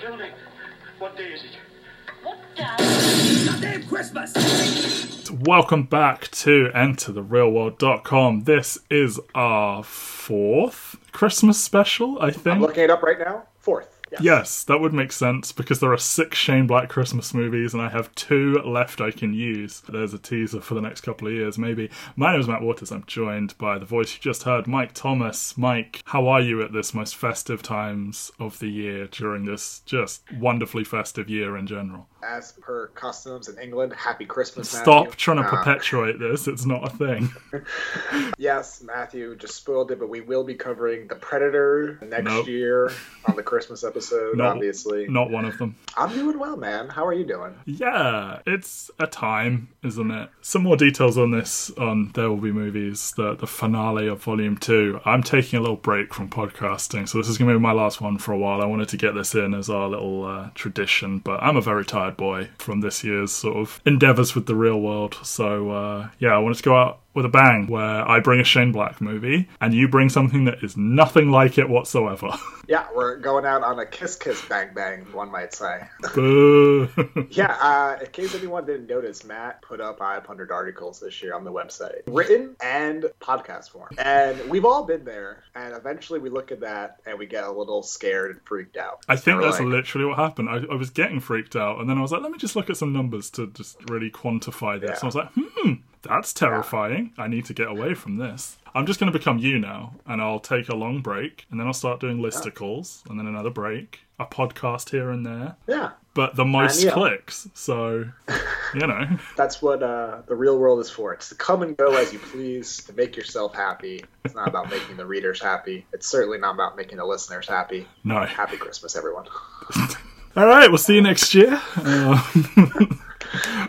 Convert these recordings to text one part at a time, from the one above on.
Tell me, what day is it? What day? Goddamn Christmas! Welcome back to EnterTheReelWorld.com. This is our fourth Christmas special, I I'm think. looking it up right now. Fourth. Yes. That would make sense because there are six Shane Black Christmas movies and I have two left I can use. There's a teaser for the next couple of years, maybe. My name is Matt Waters. I'm joined by the voice you just heard, Mike Thomas. Mike, how are you at this most festive times of the year during this just wonderfully festive year in general? As per customs in England, Happy Christmas, Stop Matthew. trying to Uh, perpetuate this. It's not a thing. Yes, Matthew just spoiled it, but we will be covering The Predator next Nope. year on the Christmas episode, No. obviously. Not one of them. I'm doing well, man. How are you doing? Yeah, it's a time, isn't it? Some more details on this on There Will Be Movies, the, the finale of Volume 2. I'm taking a little break from podcasting, so this is going to be my last one for a while. I wanted to get this in as our little uh, tradition, but I'm a very tired boy from this year's sort of endeavours with the reel world. So, uh, yeah, I wanted to go out with a bang where I bring a Shane Black movie and you bring something that is nothing like it whatsoever. Yeah, we're going out on a kiss kiss bang bang, one might say. Yeah, uh, in case anyone didn't notice, Matt put up 500 articles this year on the website, written and podcast form. And we've all been there. And eventually we look at that and we get a little scared and freaked out. I think that's like, literally what happened. I, I was getting freaked out, and then I was like, let me just look at some numbers to just really quantify this. Yeah. And I was like, hmm, that's terrifying. I need to get away from this. I'm just going to become you now, and I'll take a long break, and then I'll start doing listicles, and then another break, a podcast here and there. Yeah, But the most yeah. clicks, so, you know. that's what uh, the reel world is for. It's to come and go as you please, to make yourself happy. It's not about making the readers happy. It's certainly not about making the listeners happy. No. Happy Christmas, everyone. All right, we'll see you next year. Uh,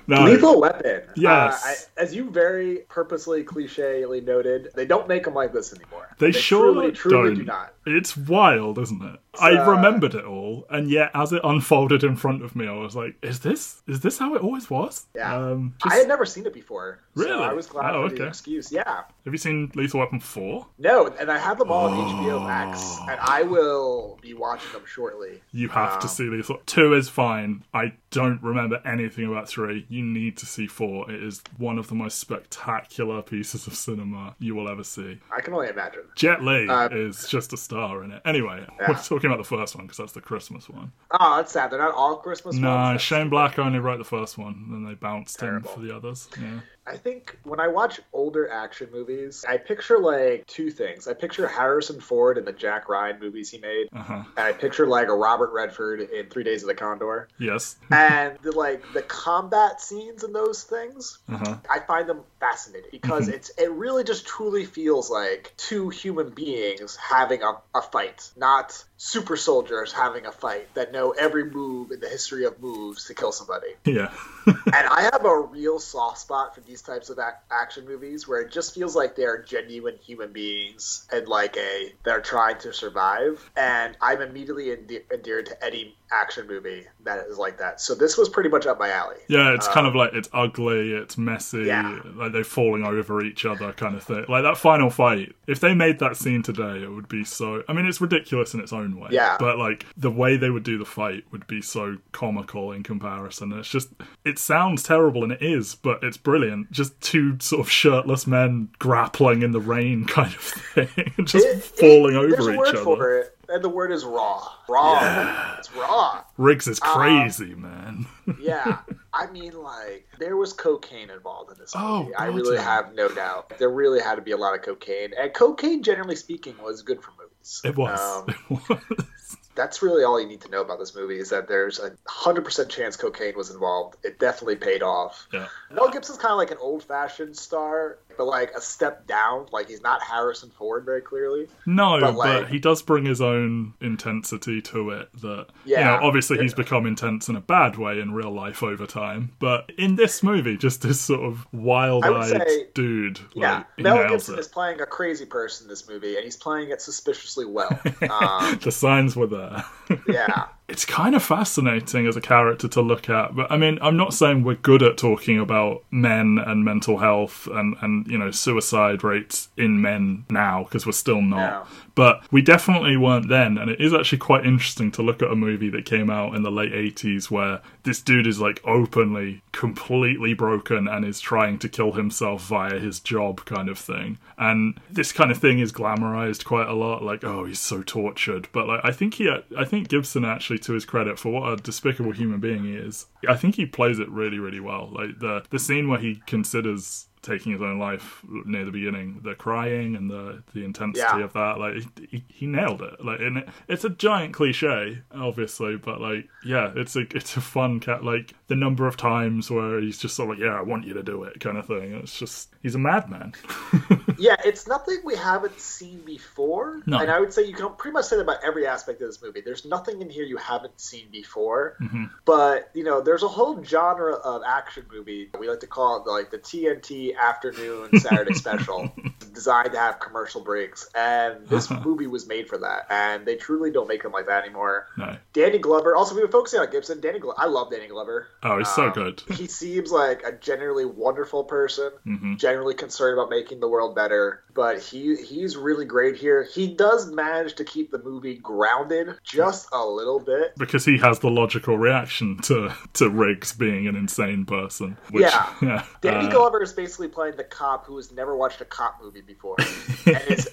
no. Lethal Weapon. Yes. Uh, I, as you very purposely clichély noted, they don't make them like this anymore. They, sure truly, truly don't. do not. It's wild, isn't it? I uh, remembered it all, and yet as it unfolded in front of me, I was like, "Is this is this how it always was?" Yeah. Um, I had never seen it before. So Really? I was glad Oh, for the okay. excuse. Yeah. have you seen Lethal Weapon four? No, and I have them all on HBO Max, and I will be watching them shortly. You have to Um, see Lethal. Two is fine. I don't remember anything about three. You need to see four. It is one of the most spectacular pieces of cinema you will ever see. I can only imagine. Jet Li Uh, is just a star in it. Anyway, Yeah. we're talking about the first one because that's the Christmas one. Oh, that's sad. They're not all Christmas No, ones. Shane. Black only wrote the first one, and then they bounced Terrible. him for the others. Yeah. I think when I watch older action movies, I picture like two things. I picture Harrison Ford in the Jack Ryan movies he made, Uh huh. and I picture like a Robert Redford in Three Days of the Condor. Yes. and the like the combat scenes in those things Uh huh. i find them fascinating because Mm-hmm. it's it really just truly feels like two human beings having a, a fight not super soldiers having a fight that know every move in the history of moves to kill somebody Yeah. and i have a real soft spot for these types of ac- action movies where it just feels like they're genuine human beings and like a they're trying to survive. And i'm immediately endeared to any action movie that is like that so this was pretty much up my alley yeah, it's kind Um, of like it's ugly, it's messy, Yeah. like they're falling over each other kind of thing. Like that final fight, if they made that scene today, it would be so. I mean, it's ridiculous in its own way. Yeah. But like the way they would do the fight would be so comical in comparison. It's just, it sounds terrible and it is, but it's brilliant. Just two sort of shirtless men grappling in the rain kind of thing, just It- it- falling over there's a each other. And the word is raw. Raw. It's raw. Riggs is Uh, crazy, man. Yeah. I mean, like, there was cocaine involved in this Oh, movie. I really yeah. have no doubt. There really had to be a lot of cocaine. And cocaine, generally speaking, was good for movies. It was. Um, it was. that's really all you need to know about this movie is that there's a 100% chance cocaine was involved. It definitely paid off. Yeah. Mel Gibson's kind of like an old fashioned star, but like a step down. Like, he's not Harrison Ford very clearly. No, But, but, he does bring his own intensity to it. That you Yeah. know, obviously he's become intense in a bad way in real life over time, but in this movie, just this sort of wild-eyed say- dude, Yeah, like, Mel Gibson it. is playing a crazy person in this movie, and he's playing it suspiciously well. Um, the signs were there. yeah, it's kind of fascinating as a character to look at. But I mean, I'm not saying we're good at talking about men and mental health and, and you know, suicide rates in men now, because we're still not. No. But we definitely weren't then, and it is actually quite interesting to look at a movie that came out in the late 80s where this dude is like openly completely broken and is trying to kill himself via his job kind of thing. And this kind of thing is glamorized quite a lot like oh he's so tortured, but like I think he I think Gibson actually to his credit for what a despicable human being he is. I think he plays it really really well. Like the the scene where he considers taking his own life near the beginning. The crying and the the intensity Yeah. of that like he, he nailed it. Like and it, it's a giant cliche obviously but like yeah it's a it's a fun cat like the number of times where he's just sort of like yeah i want you to do it kind of thing. It's just he's a madman Yeah, it's nothing we haven't seen before. No. And I would say you can pretty much say that about every aspect of this movie. There's nothing in here you haven't seen before. Mm-hmm. But, you know, there's a whole genre of action movie. We like to call it like the TNT afternoon Saturday special, designed to have commercial breaks. And this movie was made for that. And they truly don't make them like that anymore. no Danny Glover. Also, we were focusing on Gibson. Danny Glover. I love Danny Glover. oh he's so Um, good He seems like a generally wonderful person, Mhm. Generally concerned about making the world better. But he he's really great here. He does manage to keep the movie grounded just a little bit. because he has the logical reaction to to riggs being an insane person which Yeah. yeah Danny uh, Glover is basically playing the cop who has never watched a cop movie before, and is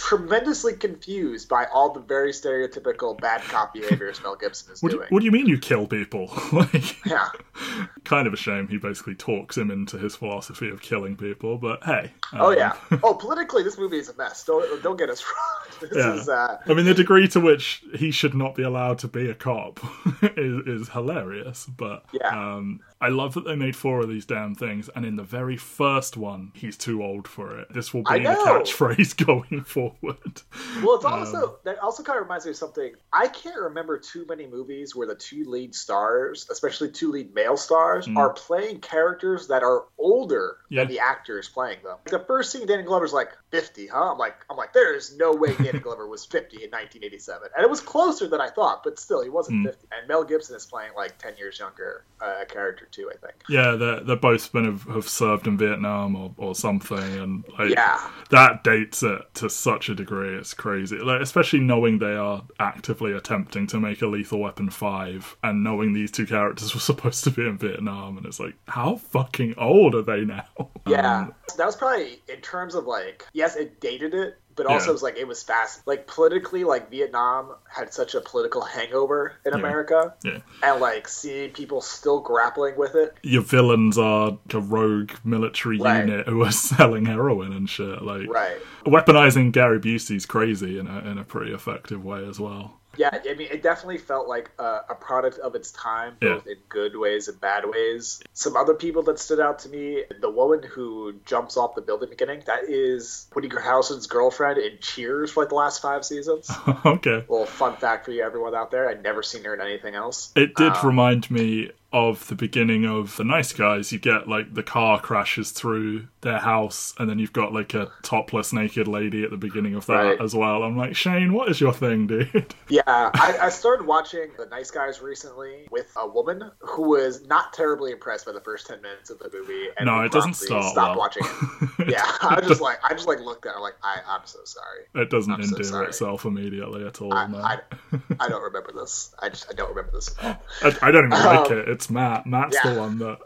tremendously confused by all the very stereotypical bad cop behaviors Mel Gibson is what, do, doing. what do you mean you kill people like yeah. kind of a shame he basically talks him into his philosophy of killing people but hey Oh um, yeah. Oh, politically, this movie is a mess. Don't don't get us wrong. This Yeah. is uh, I mean, the degree to which he should not be allowed to be a cop is, is hilarious. But Yeah. um, I love that they made four of these damn things, and in the very first one, he's too old for it. This will be the catchphrase going forward. Well, it's Um, also that also kind of reminds me of something. I can't remember too many movies where the two lead stars, especially two lead male stars, are playing characters that are older. Yeah. than the actors playing them. The first scene, Danny Glover's like fifty, huh? I'm like, I'm like, there is no way Danny Glover was fifty in 1987, and it was closer than I thought, but still, he wasn't Hmm. fifty. And Mel Gibson is playing like ten years younger uh, character too, I think. Yeah, they're, they're both been have, have served in Vietnam or, or something, and like, Yeah. that dates it to such a degree. It's crazy, like especially knowing they are actively attempting to make a Lethal Weapon five, and knowing these two characters were supposed to be in Vietnam, and it's like, how fucking old are they now? Yeah, Um, that was probably in terms of like, yes, it dated it, but also Yeah. it was like it was fast. Like politically, like Vietnam had such a political hangover in Yeah. America, yeah. and like seeing people still grappling with it. Your villains are a rogue military Right. unit who are selling heroin and shit. Like Right. weaponizing Gary Busey's crazy in a in a pretty effective way as well. Yeah, I mean, it definitely felt like a, a product of its time, Yeah. both in good ways and bad ways. Some other people that stood out to me: the woman who jumps off the building beginning. That is Woody Harrelson's girlfriend in Cheers for like the last five seasons. okay. Little fun fact for you, everyone out there: I'd never seen her in anything else. It did Um, remind me of the beginning of The Nice Guys. You get like the car crashes through their house, and then you've got like a topless naked lady at the beginning of that Right. as well. I'm like, Shane, what is your thing, dude? Yeah, I, I started watching The Nice Guys recently with a woman who was not terribly impressed by the first ten minutes of the movie. And No, it doesn't start Stopped well. watching it. Yeah, I was just like, I just like looked at her like, I, I'm so sorry. It doesn't I'm endear sorry. itself immediately at all. I, no. I, I don't remember this. I just I don't remember this at all. I, I don't even like Um, it. It's Matt. Matt's yeah. the one that.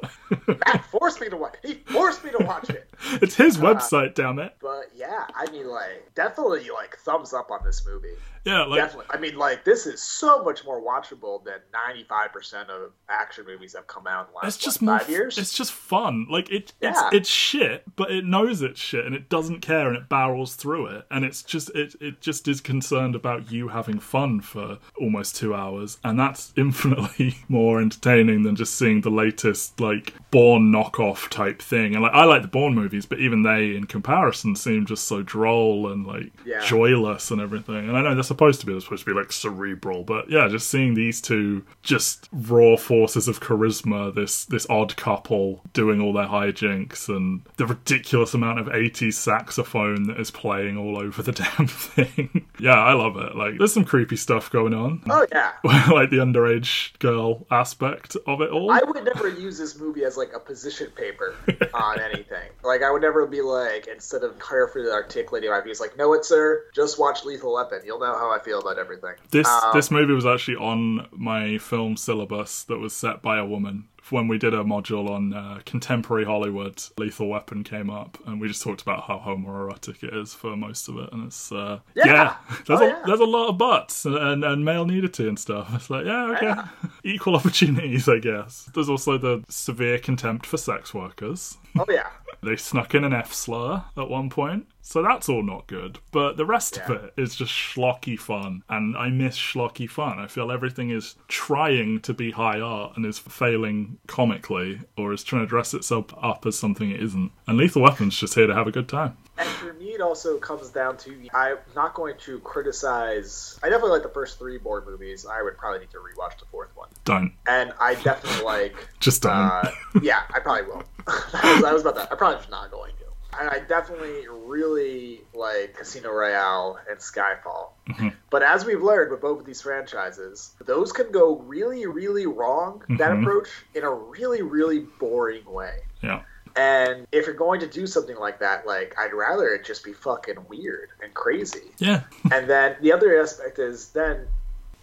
Matt forced me to watch. He forced me to watch it. it's his uh, website, damn it. But yeah, I mean, like, definitely like thumbs up on this movie. Yeah, like Definitely. I mean, like, this is so much more watchable than 95% of action movies have come out in the last it's just what, more. five years. It's just fun. Like it. Yeah. It's it's shit, but it knows it's shit and it doesn't care and it barrels through it and it's just it it just is concerned about you having fun for almost two hours and that's infinitely more entertaining than just seeing the latest like Bourne knockoff type thing. And like I like the Bourne movies, but even they, in comparison, seem just so droll and like Yeah. joyless and everything. And I know they're supposed to be they're supposed to be like cerebral, but yeah, just seeing these two just raw forces of charisma, this this odd couple doing all their hijinks and the ridiculous amount of 80s saxophone that is playing all over the damn thing. yeah, I love it. Like there's some creepy stuff going on. oh, yeah. like the underage girl aspect of it all. I would never use this movie as like a position paper on anything. Like I would never be like instead of to articulating my views. Like, know what, sir? Just watch Lethal Weapon. You'll know how I feel about everything. This Um, this movie was actually on my film syllabus that was set by a woman. When we did a module on uh, contemporary Hollywood, Lethal Weapon came up, and we just talked about how homoerotic it is for most of it, and it's uh, Yeah. there's Oh, a yeah. there's a lot of butts and, and, and male nudity and stuff. It's like yeah, okay, Yeah. equal opportunities, I guess. There's also the severe contempt for sex workers. Oh yeah, They snuck in an F slur at one point, so that's all not good. But the rest Yeah. of it is just schlocky fun, and I miss schlocky fun. I feel everything is trying to be high art and is failing comically, or is trying to dress itself up as something it isn't. And Lethal Weapon's just here to have a good time. and for me, it also comes down to I'm not going to criticize. I definitely like the first three Bourne movies. I would probably need to rewatch the fourth one, Don't. and I definitely like. Just don't. Uh, yeah, I probably will. I, was, I was about that. I probably just not going to. And I definitely really like Casino Royale and Skyfall. Mm-hmm. But as we've learned with both of these franchises, those can go really, really wrong, that Mhm. approach, in a really, really boring way. yeah. And if you're going to do something like that, like, I'd rather it just be fucking weird and crazy. Yeah. And then the other aspect is then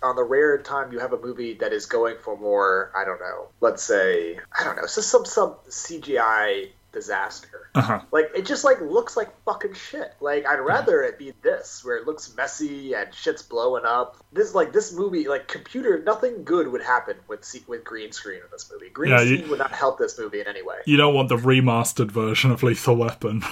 on the rare time you have a movie that is going for more, I don't know, let's say, I don't know, so some some CGI disaster. Uh huh. Like it just like looks like fucking shit. Like I'd rather it be this where it looks messy and shit's blowing up. This like this movie like computer nothing good would happen with C- with green screen in this movie. Green Yeah, you- screen would not help this movie in any way. You don't want the remastered version of Lethal Weapon.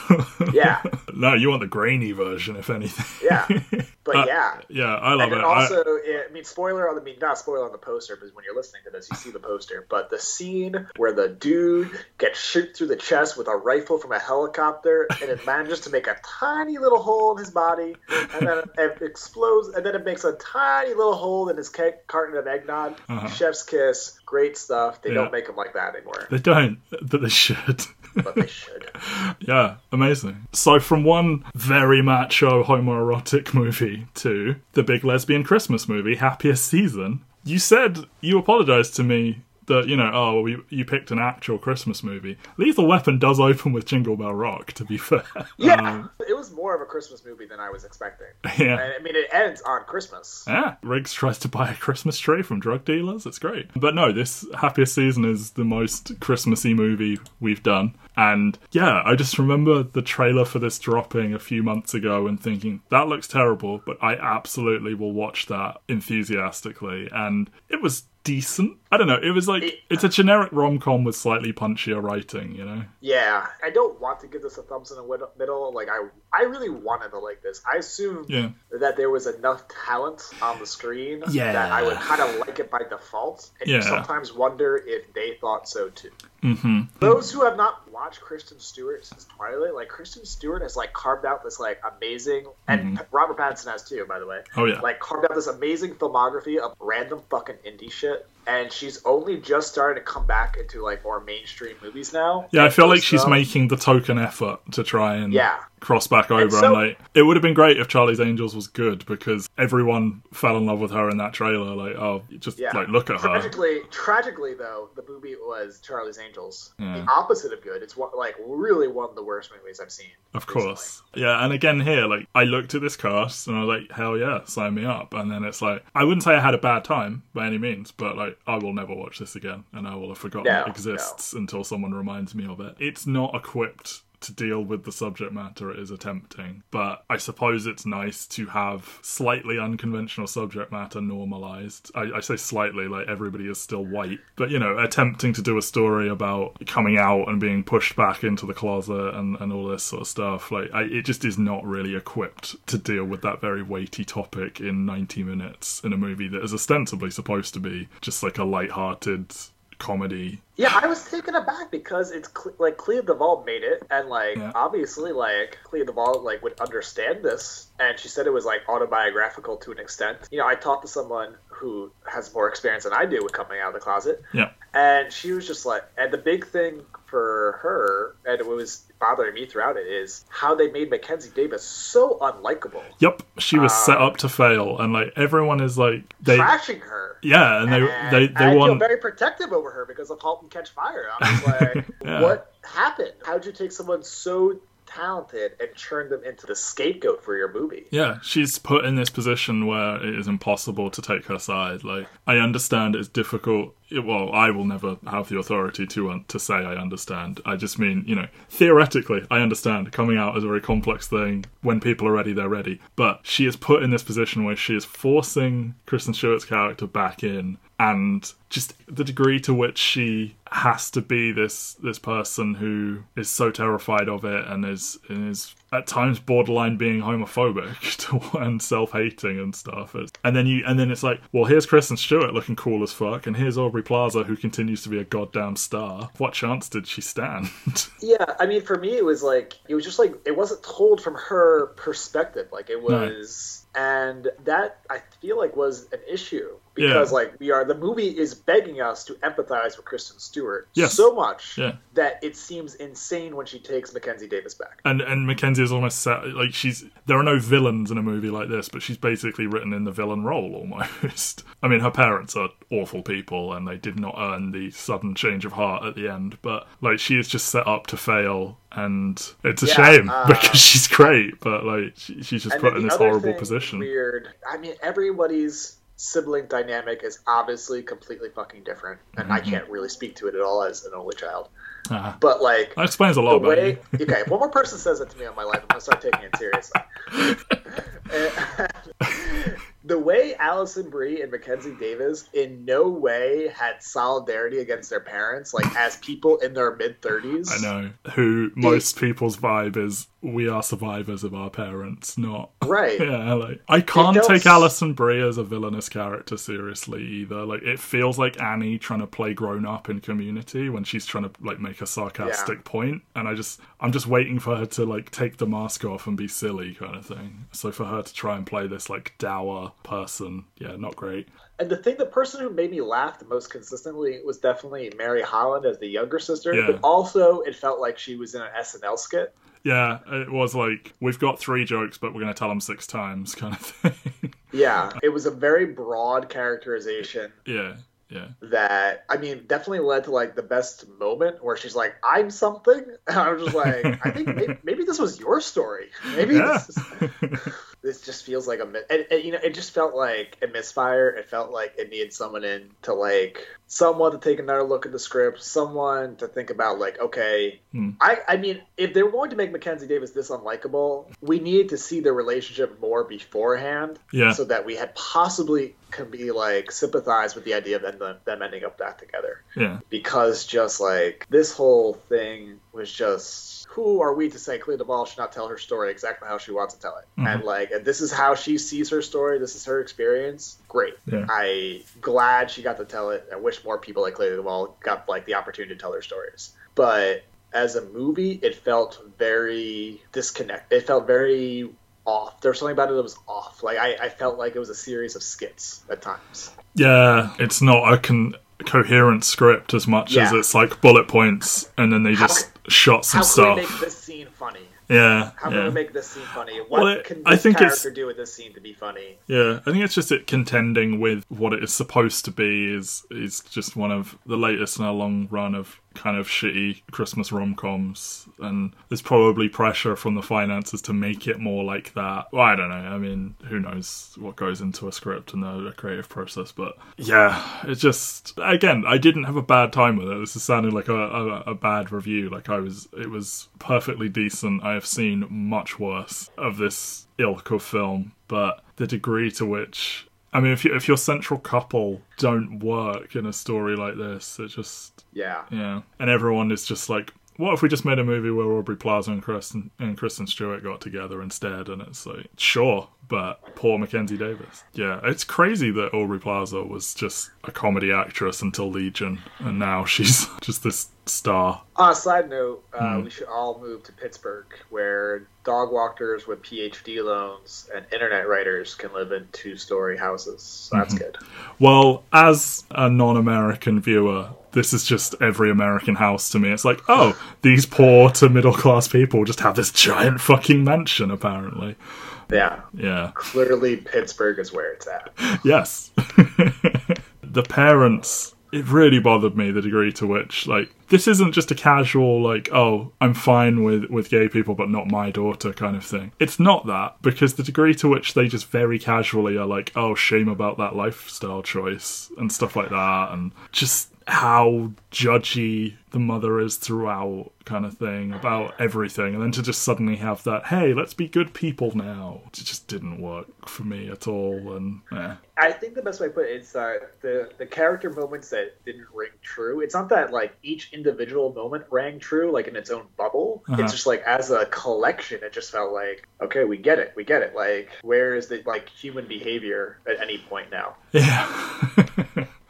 Yeah. no, you want the grainy version, if anything. Yeah. But Uh, yeah, Yeah, I love and it. then I- also, I mean, spoiler on the, I mean, not spoiler on the poster, because when you're listening to this, you see the poster. But the scene where the dude gets shot through the chest with a rifle from a helicopter, and it manages to make a tiny little hole in his body, and then it explodes, and then it makes a tiny little hole in his ca- carton of eggnog. Uh-huh. Chef's kiss, great stuff. They Yeah. don't make them like that anymore, They don't, but they should. but they should. yeah, amazing. So, from one very macho homoerotic movie to the big lesbian Christmas movie, Happiest Season, you said you apologized to me that, you know, oh, well, you, you picked an actual Christmas movie. Lethal Weapon does open with Jingle Bell Rock, to be fair. Yeah, Um, it was more of a Christmas movie than I was expecting. yeah. And, I mean, it ends on Christmas. Yeah, Riggs tries to buy a Christmas tree from drug dealers. It's great. But no, this Happiest Season is the most Christmassy movie we've done. And yeah, I just remember the trailer for this dropping a few months ago and thinking, that looks terrible, but I absolutely will watch that enthusiastically. And it was decent. I don't know. It was like, It- it's a generic rom com with slightly punchier writing, you know? Yeah, I don't want to give this a thumbs in the middle. Like I, I really wanted to like this. I assumed Yeah. that there was enough talent on the screen Yeah. that I would kind of like it by default, and you Yeah. sometimes wonder if they thought so too. hmm Those who have not watched Kristen Stewart since Twilight, like Kristen Stewart has like carved out this like amazing, and Robert Pattinson has too, by the way. Oh, yeah. like carved out this amazing filmography of random fucking indie shit, but and she's only just starting to come back into like more mainstream movies now. Yeah, I feel like she's stuff- making the token effort to try and Yeah. cross back over. And, so- like, it would have been great if Charlie's Angels was good because everyone fell in love with her in that trailer. Like, oh, just Yeah. like look at her. Tragically, tragically though, the movie was Charlie's Angels. Yeah. The opposite of good. It's one, like really one of the worst movies I've seen. Of recently. course. Yeah, and again here, like I looked at this cast and I was like, hell yeah, sign me up. And then it's like I wouldn't say I had a bad time by any means, but like I will never watch this again and I will have forgotten No, it exists until someone reminds me of it. It's not equipped to deal with the subject matter it is attempting, but I suppose it's nice to have slightly unconventional subject matter normalized. I, I say slightly, like everybody is still white, but you know, attempting to do a story about coming out and being pushed back into the closet and, and all this sort of stuff. Like, I, it just is not really equipped to deal with that very weighty topic in 90 minutes in a movie that is ostensibly supposed to be just like a light-hearted comedy. Yeah, I was taken aback because it's cle like Clea DuVall made it, and like Yeah. obviously like Clea DuVall like would understand this, and she said it was like autobiographical to an extent. You know, I talked to someone who has more experience than I do with coming out of the closet, Yeah. and she was just like, and the big thing for her, and it was bothering me throughout it, is how they made Mackenzie Davis so unlikable, Yep, she was set Uh, up to fail, and like everyone is like they, trashing her. yeah, and they And they they I feel very protective over her because of *Halt and Catch Fire*. I'm like, Yeah. what happened? How'd you take someone so talented and turned them into the scapegoat for your movie. Yeah, she's put in this position where it is impossible to take her side. Like, I understand it's difficult. It- well, I will never have the authority to uh, to say I understand. I just mean, you know, theoretically, I understand. Coming out is a very complex thing. When people are ready, they're ready. But she is put in this position where she is forcing Kristen Stewart's character back in, and just the degree to which she has to be this this person who is so terrified of it and is is at times borderline being homophobic and self-hating and stuff It's- and then you and then it's like well here's kristen stewart looking cool as fuck and here's aubrey plaza who continues to be a goddamn star what chance did she stand Yeah, I mean, for me, it was like it was just like it wasn't told from her perspective. Like it No. was, and that I feel like was an issue because Yeah. like we are the movie is begging us to empathize with Kristen Stewart Yes. so much Yeah. that it seems insane when she takes Mackenzie Davis back. and and Mackenzie is almost set like she's there are no villains in a movie like this, but she's basically written in the villain role almost. I mean, her parents are awful people, and they did not earn the sudden change of heart at the end. But like, she is just set up to fail, and it's a Yeah, shame uh, because she's great, but like she, she's just put in this horrible position. Weird. I mean, everybody's sibling dynamic is obviously completely fucking different, and I can't really speak to it at all as an only child. Ah, But like that explains a lot about way okay, if one more person says that to me on my life, I'm gonna start taking it seriously. And- the way Alison Brie and Mackenzie Davis in no way had solidarity against their parents, like as people in their mid thirties. I know who most people's vibe is. We are survivors of our parents, not Right. Yeah, like I can't take Alison Brie as a villainous character seriously either. Like it feels like Annie trying to play grown up in Community when she's trying to like make a sarcastic point, and I just I'm just waiting for her to like take the mask off and be silly kind of thing. So for her to try and play this like dour person, yeah, not great. And the thing, the person who made me laugh the most consistently was definitely Mary Holland as the younger sister, Yeah. but also it felt like she was in an SNL skit. Yeah, it was like we've got three jokes, but we're gonna tell them six times kind of thing. Yeah, it was a very broad characterization yeah, yeah. that I mean definitely led to like the best moment where she's like, "I'm something," and I was just like, "I think maybe, maybe this was your story. Maybe Yeah. this, is, this just feels like a mi- and, and, you know it just felt like a misfire. It felt like it needed someone in to like someone to take another look at the script, someone to think about like, okay, Hmm. I I mean if they were going to make Mackenzie Davis this unlikable, we needed to see their relationship more beforehand Yeah. so that we had possibly can be like sympathize with the idea of them, them ending up back together Yeah. because just like this whole thing was just who are we to say Clea DuVall should not tell her story exactly how she wants to tell it? And mm-hmm. like and this is how she sees her story this is her experience? Great. Yeah. I glad she got to tell it. I wish more people like Clea DuVall got like the opportunity to tell their stories. But as a movie it felt very disconnected. it felt very off. There was something about it that was off. Like I, I felt like it was a series of skits at times. Yeah, it's not a con- coherent script as much as it's like bullet points, and then they How just shot some how can stuff. we make this scene funny yeah, How yeah. can we make this scene funny? What Well, it- can I this think it's- character do with this scene to be funny? Yeah, I think it's just it contending with what it is supposed to be is is just one of the latest in a long run of kind of shitty Christmas rom coms, and there's probably pressure from the finances to make it more like that. Well, I don't know. I mean, who knows what goes into a script and the, creative process, but yeah, it's just again, I didn't have a bad time with it. This is sounding like a, a, a bad review. Like I was, it was perfectly decent. I have seen much worse of this ilk of film, but the degree to which I mean, if you, if your central couple don't work in a story like this, it just Yeah. yeah, and everyone is just like, what if we just made a movie where Aubrey Plaza and Kristen and Kristen Stewart got together instead? And it's like, sure, but poor Mackenzie Davis. Yeah, it's crazy that Aubrey Plaza was just a comedy actress until Legion, and now she's just this star. On a side note, uh, Hmm. we should all move to Pittsburgh, where dog walkers with PhD loans and internet writers can live in two-story houses. So that's Mm-hmm. good. Well, as a non-American viewer, this is just every American house to me. It's like, oh, these poor to middle class people just have this giant fucking mansion, apparently. Yeah. Yeah. Clearly, Pittsburgh is where it's at. Yes. the parents it really bothered me the degree to which like this isn't just a casual like oh i'm fine with with gay people but not my daughter kind of thing. It's not that because the degree to which they just very casually are like oh shame about that lifestyle choice and stuff like that and just how judgy the mother is throughout kind of thing about everything and then to just suddenly have that hey let's be good people now it just didn't work for me at all and yeah I think the best way to put it is uh, the the character moments that didn't ring true. It's not that like each individual moment rang true, like in its own bubble. Uh-huh. It's just like as a collection, it just felt like okay, we get it, we get it. Like where is the like human behavior at any point now? yeah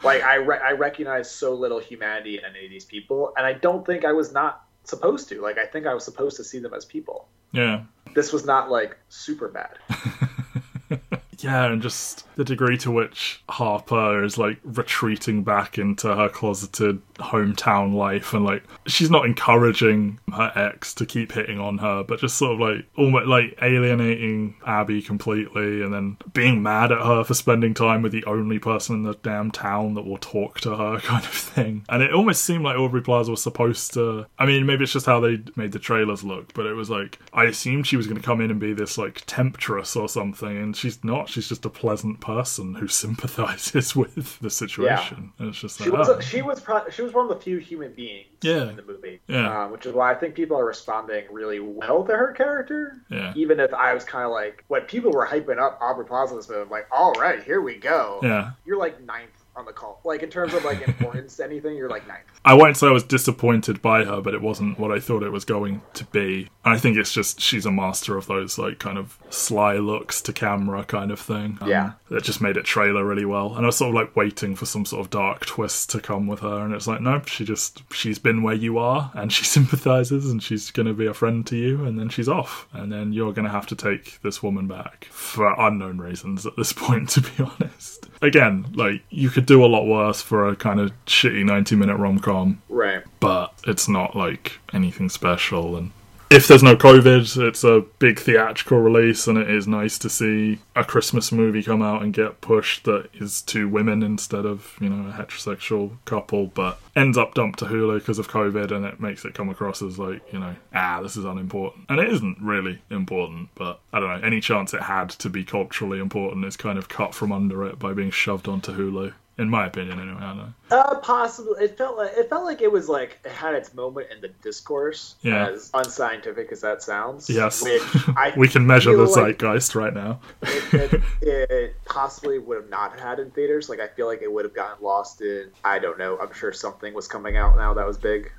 Like I re- I recognize so little humanity in any of these people, and I don't think I was not supposed to. Like I think I was supposed to see them as people. yeah This was not like super bad. yeah, and just the degree to which Harper is like retreating back into her closeted hometown life, and like she's not encouraging her ex to keep hitting on her, but just sort of like almost like alienating Abby completely, and then being mad at her for spending time with the only person in the damn town that will talk to her, kind of thing. And it almost seemed like Aubrey Plaza was supposed to. I mean, maybe it's just how they made the trailers look, but it was like I assumed she was going to come in and be this like temptress or something, and she's not. She's just a pleasant person who sympathizes with the situation. And it's just She was oh. she was pro- she was one of the few human beings Yeah. in the movie, Yeah. uh, which is why I think people are responding really well to her character. Yeah. Even if I was kind of like when people were hyping up Aubrey Plaza in this movie, I'm like, all right, here we go. yeah. You're like ninth on the call. Like in terms of like importance to anything, you're like ninth. I won't say I was disappointed by her, but it wasn't what I thought it was going to be. I think it's just she's a master of those like kind of sly looks to camera kind of thing. Um, Yeah. That just made it trailer really well. And I was sort of like waiting for some sort of dark twist to come with her, and it's like, nope, she just she's been where you are and she sympathizes and she's gonna be a friend to you and then she's off. And then you're gonna have to take this woman back for unknown reasons at this point, to be honest. Again, like you could do a lot worse for a kind of shitty ninety minute rom com Right. but it's not like anything special. And if there's no COVID, it's a big theatrical release, and it is nice to see a Christmas movie come out and get pushed that is two women instead of you know a heterosexual couple, but ends up dumped to Hulu because of COVID, and it makes it come across as like you know ah this is unimportant, and it isn't really important, but I don't know any chance it had to be culturally important is kind of cut from under it by being shoved onto Hulu. In my opinion, anyway. I don't know. Uh, possibly. It felt like it felt like it was like it had its moment in the discourse, Yeah. as unscientific as that sounds. Yes, Which I we can measure the feel like zeitgeist right now. it, it, it possibly would have not had in theaters. Like I feel like it would have gotten lost in. I don't know. I'm sure something was coming out now that was big.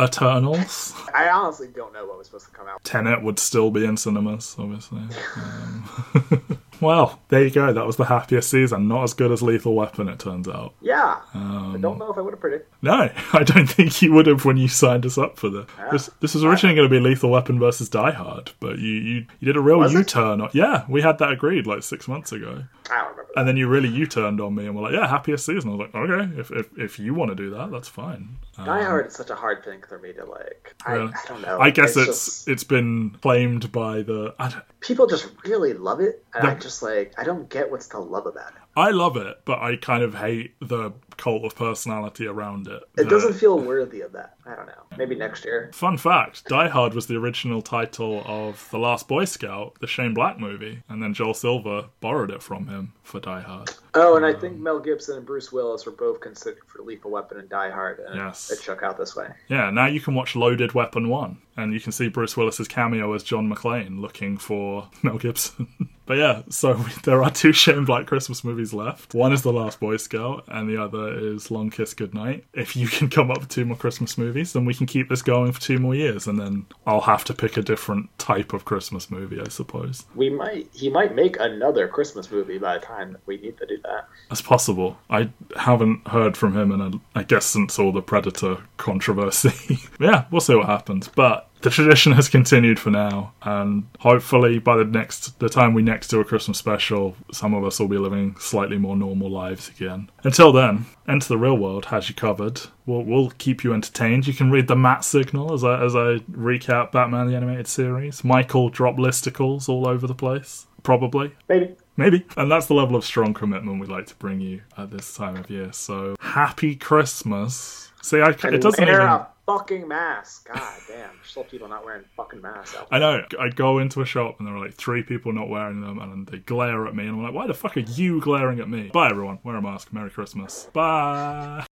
Eternals. I honestly don't know what was supposed to come out. Tenet would still be in cinemas, obviously. Um, well, there you go. That was the happiest season. Not as good as Lethal Weapon, it turns out. Yeah, Um, I don't know if I would have predicted. No, I don't think you would have when you signed us up for this. This, this was originally going to be Lethal Weapon versus Die Hard, but you you, you did a real Was it? U-turn. Yeah, we had that agreed like six months ago, I don't remember. and then you really U-turned on me and were like, "Yeah, happiest season." I was like, "Okay, if if, if you want to do that, that's fine." Um, Die Hard is such a hard thing for me to like. I? I don't know. I guess it's just- it's been claimed by the. I, don't- people just really love it, and I The- just like I don't get what's to love about it. I love it, but I kind of hate the cult of personality around it. It doesn't feel worthy of that. I don't know. Maybe next year. Fun fact: Die Hard was the original title of The Last Boy Scout, the Shane Black movie, and then Joel Silver borrowed it from him for Die Hard. Oh, and I Um, think Mel Gibson and Bruce Willis were both considered for Lethal Weapon and Die Hard, and Yes. it shook out this way. Yeah, now you can watch Loaded Weapon One, and you can see Bruce Willis's cameo as John McClane looking for Mel Gibson. but yeah, so there are two Shane Black Christmas movies left. One is The Last Boy Scout, and the other is Long Kiss Goodnight. If you can come up with two more Christmas movies, then we can keep this going for two more years, and then I'll have to pick a different type of Christmas movie, I suppose. We might he might make another Christmas movie by the time we need to do that. That's possible. I haven't heard from him, and I guess since all the Predator controversy. yeah, we'll see what happens. But the tradition has continued for now, and hopefully by the next the time we next do a Christmas special, some of us will be living slightly more normal lives again. Until then, Enter the Reel World has you covered. We'll, we'll keep you entertained. You can read the Matt Signal as I as I recap Batman the animated series. Michael drop listicles all over the place. Probably. Maybe. Maybe. And that's the level of strong commitment we like to bring you at this time of year. So happy Christmas. See, I, it doesn't even. a fucking mask. God damn, there's still people not wearing fucking masks. Out I know. I go into a shop and there are like three people not wearing them, and they glare at me, and I'm like, "Why the fuck are you glaring at me?" Bye, everyone. Wear a mask. Merry Christmas. Bye.